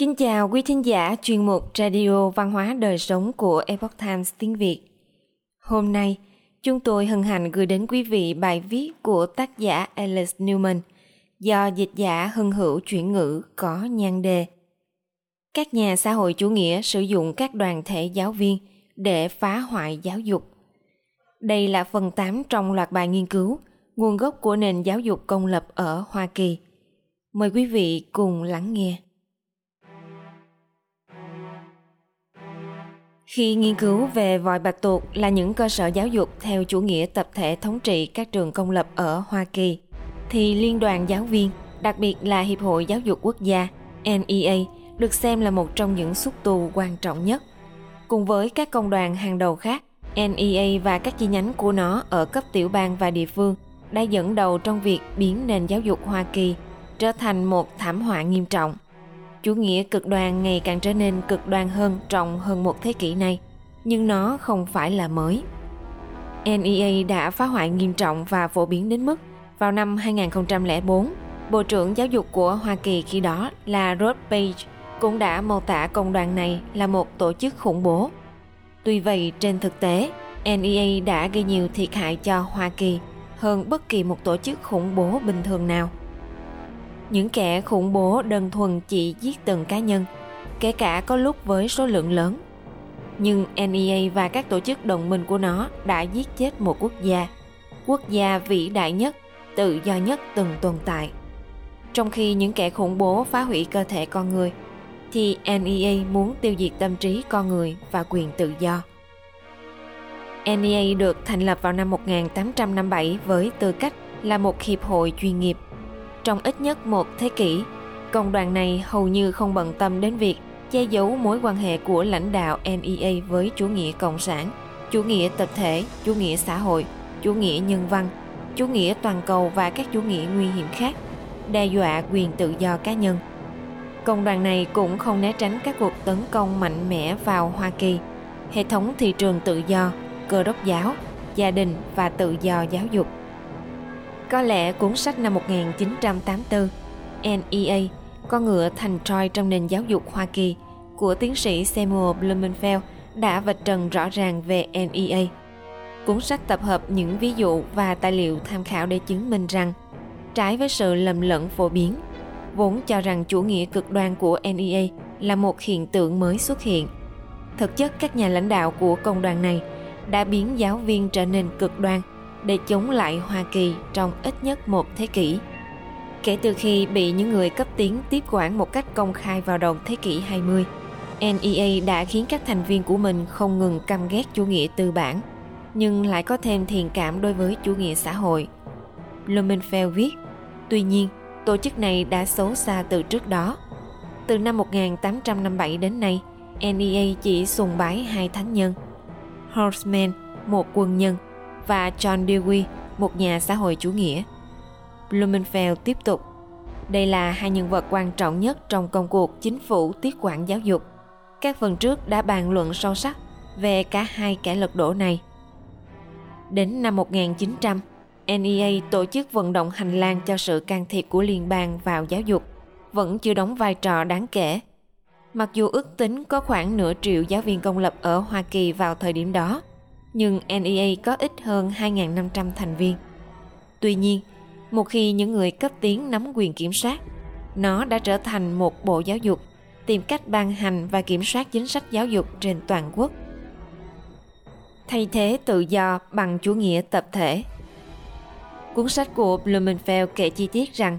Kính chào quý thính giả chuyên mục Radio Văn hóa Đời Sống của Epoch Times tiếng Việt. Hôm nay, chúng tôi hân hạnh gửi đến quý vị bài viết của tác giả Alice Newman do dịch giả hân hữu chuyển ngữ có nhan đề. Các nhà xã hội chủ nghĩa sử dụng các đoàn thể giáo viên để phá hoại giáo dục. Đây là phần 8 trong loạt bài nghiên cứu nguồn gốc của nền giáo dục công lập ở Hoa Kỳ. Mời quý vị cùng lắng nghe. Khi nghiên cứu về vòi bạch tuộc là những cơ sở giáo dục theo chủ nghĩa tập thể thống trị các trường công lập ở Hoa Kỳ, thì Liên đoàn Giáo viên, đặc biệt là Hiệp hội Giáo dục Quốc gia NEA, được xem là một trong những xúc tu quan trọng nhất. Cùng với các công đoàn hàng đầu khác, NEA và các chi nhánh của nó ở cấp tiểu bang và địa phương đã dẫn đầu trong việc biến nền giáo dục Hoa Kỳ trở thành một thảm họa nghiêm trọng – chủ nghĩa cực đoan ngày càng trở nên cực đoan hơn trong hơn một thế kỷ nay, nhưng nó không phải là mới. NEA đã phá hoại nghiêm trọng và phổ biến đến mức vào năm 2004, Bộ trưởng Giáo dục của Hoa Kỳ khi đó là Rod Page cũng đã mô tả công đoàn này là một tổ chức khủng bố. Tuy vậy, trên thực tế, NEA đã gây nhiều thiệt hại cho Hoa Kỳ hơn bất kỳ một tổ chức khủng bố bình thường nào những kẻ khủng bố đơn thuần chỉ giết từng cá nhân, kể cả có lúc với số lượng lớn. Nhưng NEA và các tổ chức đồng minh của nó đã giết chết một quốc gia, quốc gia vĩ đại nhất, tự do nhất từng tồn tại. Trong khi những kẻ khủng bố phá hủy cơ thể con người, thì NEA muốn tiêu diệt tâm trí con người và quyền tự do. NEA được thành lập vào năm 1857 với tư cách là một hiệp hội chuyên nghiệp trong ít nhất một thế kỷ, công đoàn này hầu như không bận tâm đến việc che giấu mối quan hệ của lãnh đạo NEA với chủ nghĩa cộng sản, chủ nghĩa tập thể, chủ nghĩa xã hội, chủ nghĩa nhân văn, chủ nghĩa toàn cầu và các chủ nghĩa nguy hiểm khác, đe dọa quyền tự do cá nhân. Công đoàn này cũng không né tránh các cuộc tấn công mạnh mẽ vào Hoa Kỳ, hệ thống thị trường tự do, cơ đốc giáo, gia đình và tự do giáo dục. Có lẽ cuốn sách năm 1984 NEA Con ngựa thành Troy trong nền giáo dục Hoa Kỳ của tiến sĩ Samuel Blumenfeld đã vạch trần rõ ràng về NEA. Cuốn sách tập hợp những ví dụ và tài liệu tham khảo để chứng minh rằng trái với sự lầm lẫn phổ biến, vốn cho rằng chủ nghĩa cực đoan của NEA là một hiện tượng mới xuất hiện. Thực chất các nhà lãnh đạo của công đoàn này đã biến giáo viên trở nên cực đoan để chống lại Hoa Kỳ trong ít nhất một thế kỷ. Kể từ khi bị những người cấp tiến tiếp quản một cách công khai vào đầu thế kỷ 20, NEA đã khiến các thành viên của mình không ngừng căm ghét chủ nghĩa tư bản, nhưng lại có thêm thiện cảm đối với chủ nghĩa xã hội. Lumenfeld viết, tuy nhiên, tổ chức này đã xấu xa từ trước đó. Từ năm 1857 đến nay, NEA chỉ sùng bái hai thánh nhân. Horseman, một quân nhân, và John Dewey, một nhà xã hội chủ nghĩa. Blumenfeld tiếp tục, đây là hai nhân vật quan trọng nhất trong công cuộc chính phủ tiết quản giáo dục. Các phần trước đã bàn luận sâu sắc về cả hai kẻ lật đổ này. Đến năm 1900, NEA tổ chức vận động hành lang cho sự can thiệp của liên bang vào giáo dục, vẫn chưa đóng vai trò đáng kể. Mặc dù ước tính có khoảng nửa triệu giáo viên công lập ở Hoa Kỳ vào thời điểm đó, nhưng NEA có ít hơn 2.500 thành viên. Tuy nhiên, một khi những người cấp tiến nắm quyền kiểm soát, nó đã trở thành một bộ giáo dục tìm cách ban hành và kiểm soát chính sách giáo dục trên toàn quốc. Thay thế tự do bằng chủ nghĩa tập thể. Cuốn sách của Blumenfeld kể chi tiết rằng,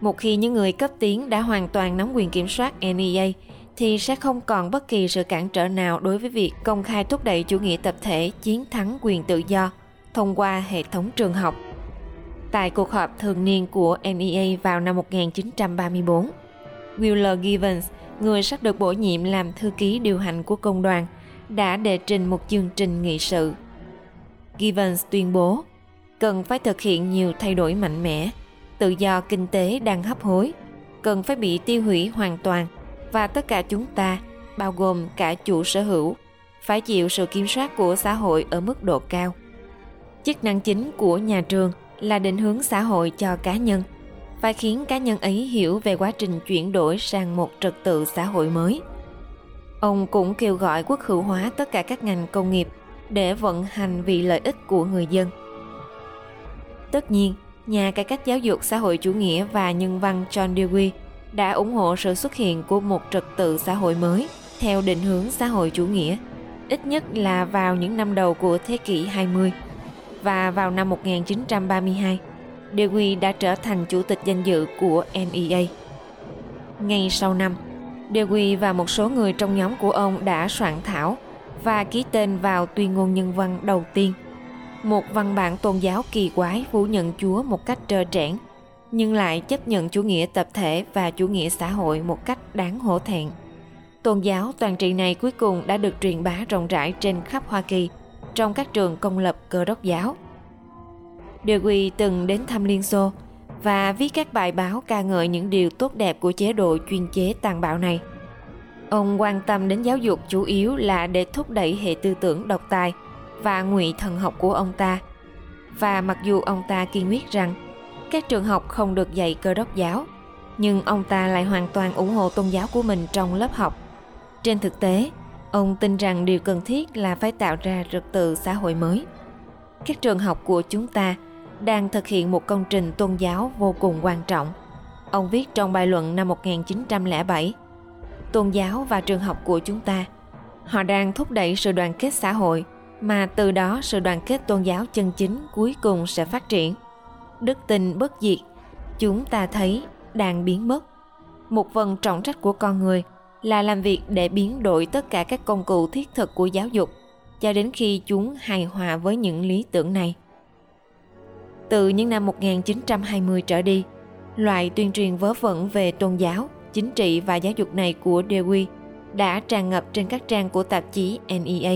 một khi những người cấp tiến đã hoàn toàn nắm quyền kiểm soát NEA thì sẽ không còn bất kỳ sự cản trở nào đối với việc công khai thúc đẩy chủ nghĩa tập thể chiến thắng quyền tự do thông qua hệ thống trường học. Tại cuộc họp thường niên của NEA vào năm 1934, Wheeler Givens, người sắp được bổ nhiệm làm thư ký điều hành của công đoàn, đã đề trình một chương trình nghị sự. Givens tuyên bố cần phải thực hiện nhiều thay đổi mạnh mẽ, tự do kinh tế đang hấp hối, cần phải bị tiêu hủy hoàn toàn – và tất cả chúng ta, bao gồm cả chủ sở hữu, phải chịu sự kiểm soát của xã hội ở mức độ cao. Chức năng chính của nhà trường là định hướng xã hội cho cá nhân và khiến cá nhân ấy hiểu về quá trình chuyển đổi sang một trật tự xã hội mới. Ông cũng kêu gọi quốc hữu hóa tất cả các ngành công nghiệp để vận hành vì lợi ích của người dân. Tất nhiên, nhà cải cách giáo dục xã hội chủ nghĩa và nhân văn John Dewey đã ủng hộ sự xuất hiện của một trật tự xã hội mới theo định hướng xã hội chủ nghĩa, ít nhất là vào những năm đầu của thế kỷ 20 và vào năm 1932, Dewey đã trở thành chủ tịch danh dự của NEA. Ngay sau năm, Dewey và một số người trong nhóm của ông đã soạn thảo và ký tên vào tuyên ngôn nhân văn đầu tiên. Một văn bản tôn giáo kỳ quái phủ nhận Chúa một cách trơ trẽn, nhưng lại chấp nhận chủ nghĩa tập thể và chủ nghĩa xã hội một cách đáng hổ thẹn. Tôn giáo toàn trị này cuối cùng đã được truyền bá rộng rãi trên khắp Hoa Kỳ, trong các trường công lập cơ đốc giáo. Dewey từng đến thăm Liên Xô và viết các bài báo ca ngợi những điều tốt đẹp của chế độ chuyên chế tàn bạo này. Ông quan tâm đến giáo dục chủ yếu là để thúc đẩy hệ tư tưởng độc tài và ngụy thần học của ông ta. Và mặc dù ông ta kiên quyết rằng các trường học không được dạy cơ đốc giáo, nhưng ông ta lại hoàn toàn ủng hộ tôn giáo của mình trong lớp học. Trên thực tế, ông tin rằng điều cần thiết là phải tạo ra trật tự xã hội mới. Các trường học của chúng ta đang thực hiện một công trình tôn giáo vô cùng quan trọng. Ông viết trong bài luận năm 1907, tôn giáo và trường học của chúng ta, họ đang thúc đẩy sự đoàn kết xã hội mà từ đó sự đoàn kết tôn giáo chân chính cuối cùng sẽ phát triển. Đức tin bất diệt, chúng ta thấy đang biến mất. Một phần trọng trách của con người là làm việc để biến đổi tất cả các công cụ thiết thực của giáo dục cho đến khi chúng hài hòa với những lý tưởng này. Từ những năm 1920 trở đi, loại tuyên truyền vớ vẩn về tôn giáo, chính trị và giáo dục này của Dewey đã tràn ngập trên các trang của tạp chí NEA.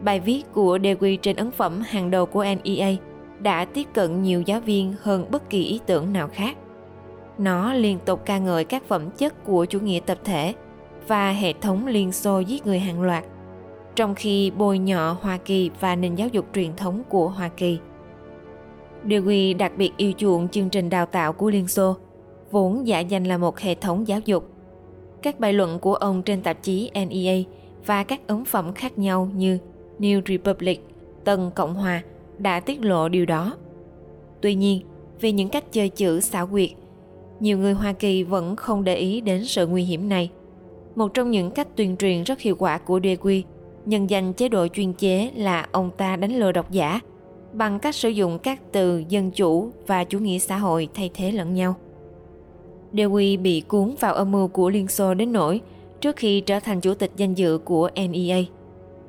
Bài viết của Dewey trên ấn phẩm hàng đầu của NEA đã tiếp cận nhiều giáo viên hơn bất kỳ ý tưởng nào khác. Nó liên tục ca ngợi các phẩm chất của chủ nghĩa tập thể và hệ thống Liên Xô giết người hàng loạt, trong khi bôi nhọ Hoa Kỳ và nền giáo dục truyền thống của Hoa Kỳ. Dewey đặc biệt yêu chuộng chương trình đào tạo của Liên Xô, vốn giả danh là một hệ thống giáo dục. Các bài luận của ông trên tạp chí NEA và các ấn phẩm khác nhau như New Republic, Tân Cộng Hòa đã tiết lộ điều đó. Tuy nhiên, vì những cách chơi chữ xảo quyệt, nhiều người Hoa Kỳ vẫn không để ý đến sự nguy hiểm này. Một trong những cách tuyên truyền rất hiệu quả của Dewey nhân danh chế độ chuyên chế là ông ta đánh lừa độc giả – bằng cách sử dụng các từ dân chủ và chủ nghĩa xã hội thay thế lẫn nhau. Dewey bị cuốn vào âm mưu của Liên Xô đến nỗi trước khi trở thành chủ tịch danh dự của NEA.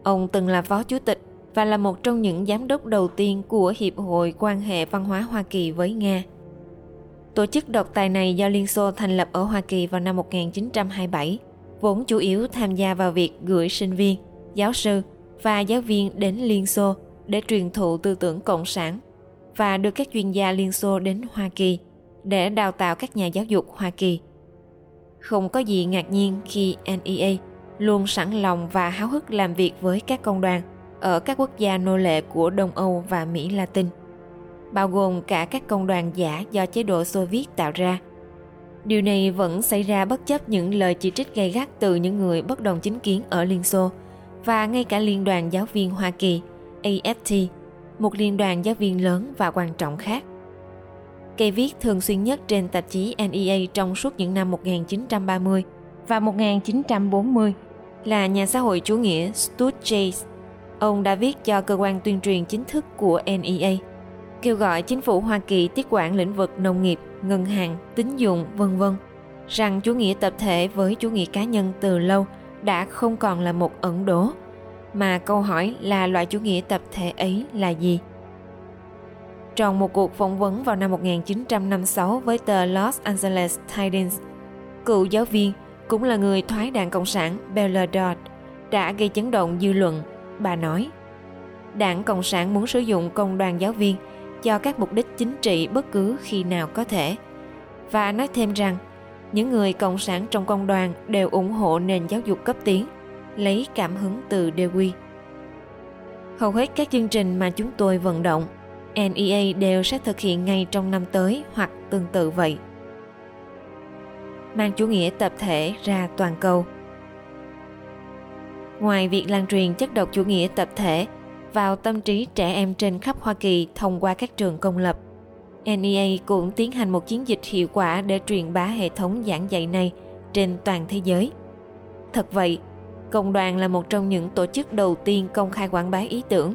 Ông từng là phó chủ tịch và là một trong những giám đốc đầu tiên của Hiệp hội quan hệ văn hóa Hoa Kỳ với Nga. Tổ chức độc tài này do Liên Xô thành lập ở Hoa Kỳ vào năm 1927, vốn chủ yếu tham gia vào việc gửi sinh viên, giáo sư và giáo viên đến Liên Xô để truyền thụ tư tưởng cộng sản và đưa các chuyên gia Liên Xô đến Hoa Kỳ để đào tạo các nhà giáo dục Hoa Kỳ. Không có gì ngạc nhiên khi NEA luôn sẵn lòng và háo hức làm việc với các công đoàn ở các quốc gia nô lệ của Đông Âu và Mỹ Latin, bao gồm cả các công đoàn giả do chế độ Xô Viết tạo ra. Điều này vẫn xảy ra bất chấp những lời chỉ trích gay gắt từ những người bất đồng chính kiến ở Liên Xô và ngay cả Liên đoàn Giáo viên Hoa Kỳ – AFT, một liên đoàn giáo viên lớn và quan trọng khác. Cây viết thường xuyên nhất trên tạp chí NEA trong suốt những năm 1930 và 1940 là nhà xã hội chủ nghĩa Stuart Chase. Ông đã viết cho cơ quan tuyên truyền chính thức của NEA, kêu gọi chính phủ Hoa Kỳ tiếp quản lĩnh vực nông nghiệp, ngân hàng, tín dụng, vân vân, rằng chủ nghĩa tập thể với chủ nghĩa cá nhân từ lâu đã không còn là một ẩn đố mà câu hỏi là loại chủ nghĩa tập thể ấy là gì? Trong một cuộc phỏng vấn vào năm 1956 với tờ Los Angeles Times, cựu giáo viên cũng là người thoái đảng Cộng sản Bella Dodd đã gây chấn động dư luận. Bà nói, Đảng Cộng sản muốn sử dụng công đoàn giáo viên cho các mục đích chính trị bất cứ khi nào có thể. Và nói thêm rằng, những người cộng sản trong công đoàn đều ủng hộ nền giáo dục cấp tiến lấy cảm hứng từ Dewey. Hầu hết các chương trình mà chúng tôi vận động, NEA đều sẽ thực hiện ngay trong năm tới hoặc tương tự vậy. mang chủ nghĩa tập thể ra toàn cầu. Ngoài việc lan truyền chất độc chủ nghĩa tập thể vào tâm trí trẻ em trên khắp Hoa Kỳ thông qua các trường công lập, NEA cũng tiến hành một chiến dịch hiệu quả để truyền bá hệ thống giảng dạy này trên toàn thế giới. Thật vậy, Công đoàn là một trong những tổ chức đầu tiên công khai quảng bá ý tưởng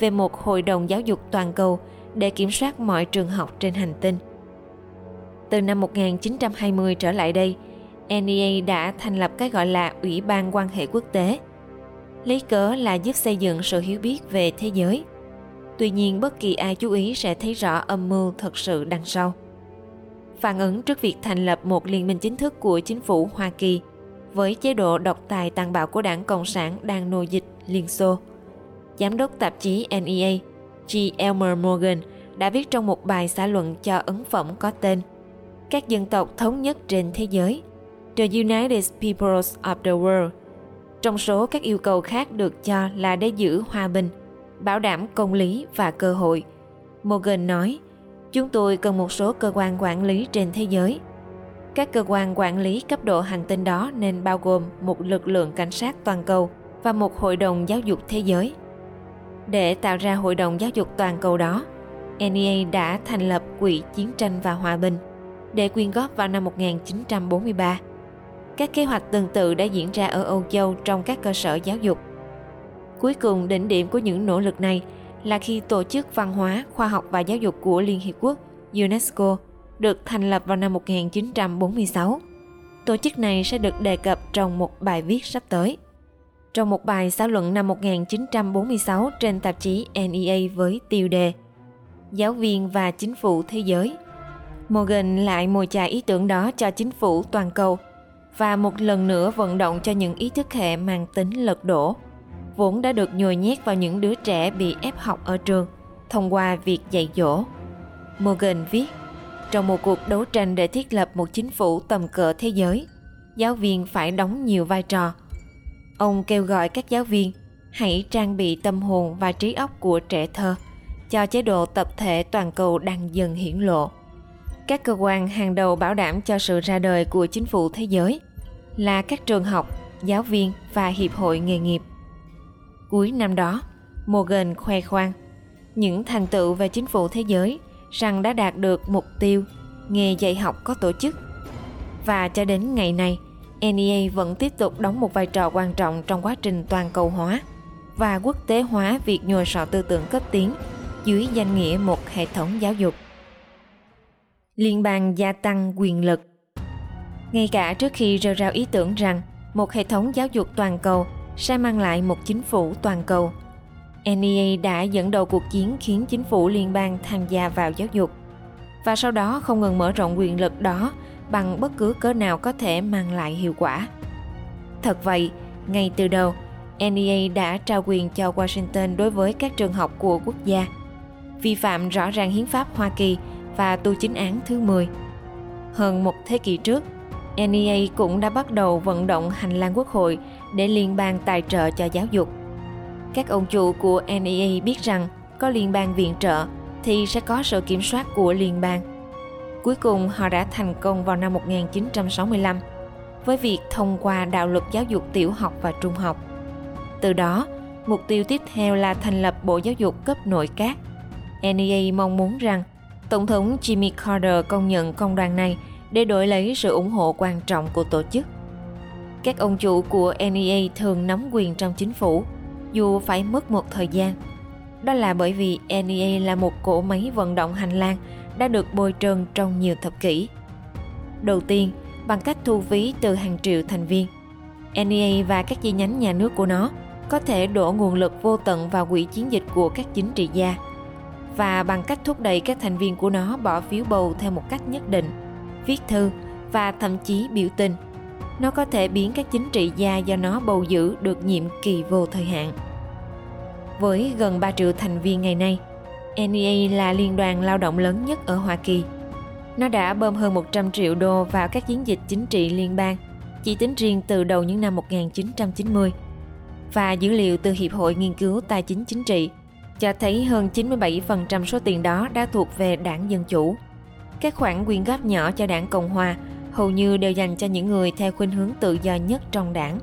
về một hội đồng giáo dục toàn cầu để kiểm soát mọi trường học trên hành tinh. Từ năm 1920 trở lại đây, NEA đã thành lập cái gọi là Ủy ban quan hệ quốc tế. Lý cớ là giúp xây dựng sự hiểu biết về thế giới. Tuy nhiên, bất kỳ ai chú ý sẽ thấy rõ âm mưu thật sự đằng sau. Phản ứng trước việc thành lập một liên minh chính thức của chính phủ Hoa Kỳ với chế độ độc tài tàn bạo của đảng Cộng sản đang nô dịch Liên Xô. Giám đốc tạp chí NEA G. Elmer Morgan, đã viết trong một bài xã luận cho ấn phẩm có tên Các dân tộc thống nhất trên thế giới The United Peoples of the World trong số các yêu cầu khác được cho là để giữ hòa bình, bảo đảm công lý và cơ hội. Morgan nói, chúng tôi cần một số cơ quan quản lý trên thế giới các cơ quan quản lý cấp độ hành tinh đó nên bao gồm một lực lượng cảnh sát toàn cầu và một hội đồng giáo dục thế giới. Để tạo ra hội đồng giáo dục toàn cầu đó, NEA đã thành lập Quỹ Chiến tranh và Hòa bình để quyên góp vào năm 1943. Các kế hoạch tương tự đã diễn ra ở Âu Châu trong các cơ sở giáo dục. Cuối cùng, đỉnh điểm của những nỗ lực này là khi Tổ chức Văn hóa, Khoa học và Giáo dục của Liên Hiệp Quốc UNESCO được thành lập vào năm 1946. Tổ chức này sẽ được đề cập trong một bài viết sắp tới. Trong một bài xã luận năm 1946 trên tạp chí NEA với tiêu đề Giáo viên và chính phủ thế giới, Morgan lại mồi chài ý tưởng đó cho chính phủ toàn cầu và một lần nữa vận động cho những ý thức hệ mang tính lật đổ, vốn đã được nhồi nhét vào những đứa trẻ bị ép học ở trường thông qua việc dạy dỗ. Morgan viết trong một cuộc đấu tranh để thiết lập một chính phủ tầm cỡ thế giới, giáo viên phải đóng nhiều vai trò. Ông kêu gọi các giáo viên hãy trang bị tâm hồn và trí óc của trẻ thơ cho chế độ tập thể toàn cầu đang dần hiển lộ. Các cơ quan hàng đầu bảo đảm cho sự ra đời của chính phủ thế giới là các trường học, giáo viên và hiệp hội nghề nghiệp. Cuối năm đó, Morgan khoe khoang những thành tựu về chính phủ thế giới rằng đã đạt được mục tiêu nghề dạy học có tổ chức. Và cho đến ngày nay, NEA vẫn tiếp tục đóng một vai trò quan trọng trong quá trình toàn cầu hóa và quốc tế hóa việc nhồi sọ tư tưởng cấp tiến dưới danh nghĩa một hệ thống giáo dục. Liên bang gia tăng quyền lực. Ngay cả trước khi rêu rao ý tưởng rằng một hệ thống giáo dục toàn cầu sẽ mang lại một chính phủ toàn cầu – NEA đã dẫn đầu cuộc chiến khiến chính phủ liên bang tham gia vào giáo dục. Và sau đó không ngừng mở rộng quyền lực đó bằng bất cứ cớ nào có thể mang lại hiệu quả. Thật vậy, ngay từ đầu, NEA đã trao quyền cho Washington đối với các trường học của quốc gia, vi phạm rõ ràng hiến pháp Hoa Kỳ và tu chính án thứ 10. Hơn một thế kỷ trước, NEA cũng đã bắt đầu vận động hành lang quốc hội để liên bang tài trợ cho giáo dục các ông chủ của NEA biết rằng có liên bang viện trợ thì sẽ có sự kiểm soát của liên bang. Cuối cùng họ đã thành công vào năm 1965 với việc thông qua đạo luật giáo dục tiểu học và trung học. Từ đó, mục tiêu tiếp theo là thành lập Bộ Giáo dục cấp nội các. NEA mong muốn rằng Tổng thống Jimmy Carter công nhận công đoàn này để đổi lấy sự ủng hộ quan trọng của tổ chức. Các ông chủ của NEA thường nắm quyền trong chính phủ dù phải mất một thời gian. Đó là bởi vì NEA là một cỗ máy vận động hành lang đã được bôi trơn trong nhiều thập kỷ. Đầu tiên, bằng cách thu phí từ hàng triệu thành viên, NEA và các chi nhánh nhà nước của nó có thể đổ nguồn lực vô tận vào quỹ chiến dịch của các chính trị gia và bằng cách thúc đẩy các thành viên của nó bỏ phiếu bầu theo một cách nhất định, viết thư và thậm chí biểu tình – nó có thể biến các chính trị gia do nó bầu giữ được nhiệm kỳ vô thời hạn. Với gần 3 triệu thành viên ngày nay, NEA là liên đoàn lao động lớn nhất ở Hoa Kỳ. Nó đã bơm hơn 100 triệu đô vào các chiến dịch chính trị liên bang, chỉ tính riêng từ đầu những năm 1990. Và dữ liệu từ Hiệp hội Nghiên cứu Tài chính Chính trị cho thấy hơn 97% số tiền đó đã thuộc về đảng Dân Chủ. Các khoản quyên góp nhỏ cho đảng Cộng Hòa hầu như đều dành cho những người theo khuynh hướng tự do nhất trong đảng.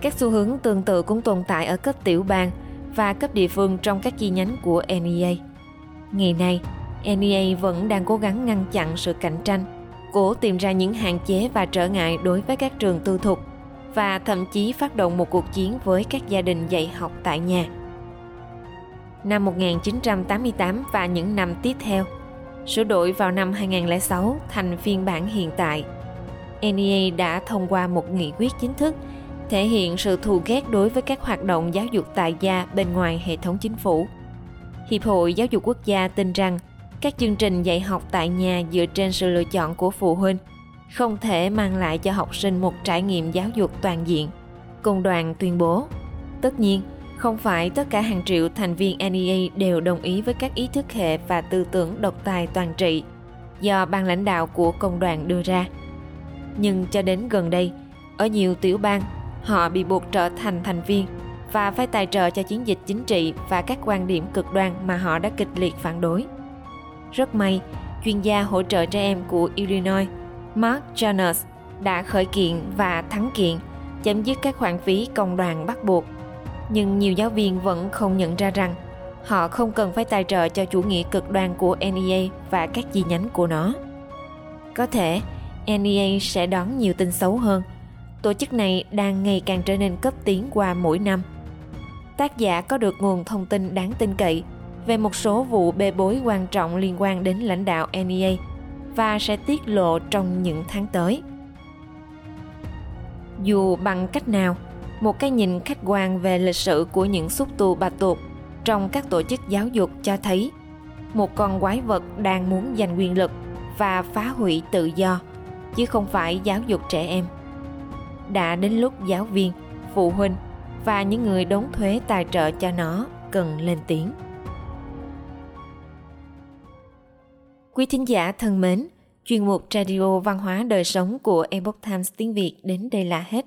Các xu hướng tương tự cũng tồn tại ở cấp tiểu bang và cấp địa phương trong các chi nhánh của NEA. Ngày nay, NEA vẫn đang cố gắng ngăn chặn sự cạnh tranh, cố tìm ra những hạn chế và trở ngại đối với các trường tư thục và thậm chí phát động một cuộc chiến với các gia đình dạy học tại nhà. Năm 1988 và những năm tiếp theo, sửa đổi vào năm 2006 thành phiên bản hiện tại. NEA đã thông qua một nghị quyết chính thức thể hiện sự thù ghét đối với các hoạt động giáo dục tại gia bên ngoài hệ thống chính phủ. Hiệp hội Giáo dục Quốc gia tin rằng các chương trình dạy học tại nhà dựa trên sự lựa chọn của phụ huynh không thể mang lại cho học sinh một trải nghiệm giáo dục toàn diện. Công đoàn tuyên bố, tất nhiên, không phải tất cả hàng triệu thành viên NEA đều đồng ý với các ý thức hệ và tư tưởng độc tài toàn trị do ban lãnh đạo của công đoàn đưa ra. Nhưng cho đến gần đây, ở nhiều tiểu bang, họ bị buộc trở thành thành viên và phải tài trợ cho chiến dịch chính trị và các quan điểm cực đoan mà họ đã kịch liệt phản đối. Rất may, chuyên gia hỗ trợ trẻ em của Illinois, Mark Jonas, đã khởi kiện và thắng kiện, chấm dứt các khoản phí công đoàn bắt buộc. Nhưng nhiều giáo viên vẫn không nhận ra rằng họ không cần phải tài trợ cho chủ nghĩa cực đoan của NEA và các chi nhánh của nó. Có thể, NEA sẽ đón nhiều tin xấu hơn. Tổ chức này đang ngày càng trở nên cấp tiến qua mỗi năm. Tác giả có được nguồn thông tin đáng tin cậy về một số vụ bê bối quan trọng liên quan đến lãnh đạo NEA và sẽ tiết lộ trong những tháng tới. Dù bằng cách nào, một cái nhìn khách quan về lịch sử của những xúc tu bà tuột trong các tổ chức giáo dục cho thấy một con quái vật đang muốn giành quyền lực và phá hủy tự do chứ không phải giáo dục trẻ em đã đến lúc giáo viên phụ huynh và những người đóng thuế tài trợ cho nó cần lên tiếng Quý thính giả thân mến, chuyên mục Radio Văn hóa Đời Sống của Epoch Times tiếng Việt đến đây là hết.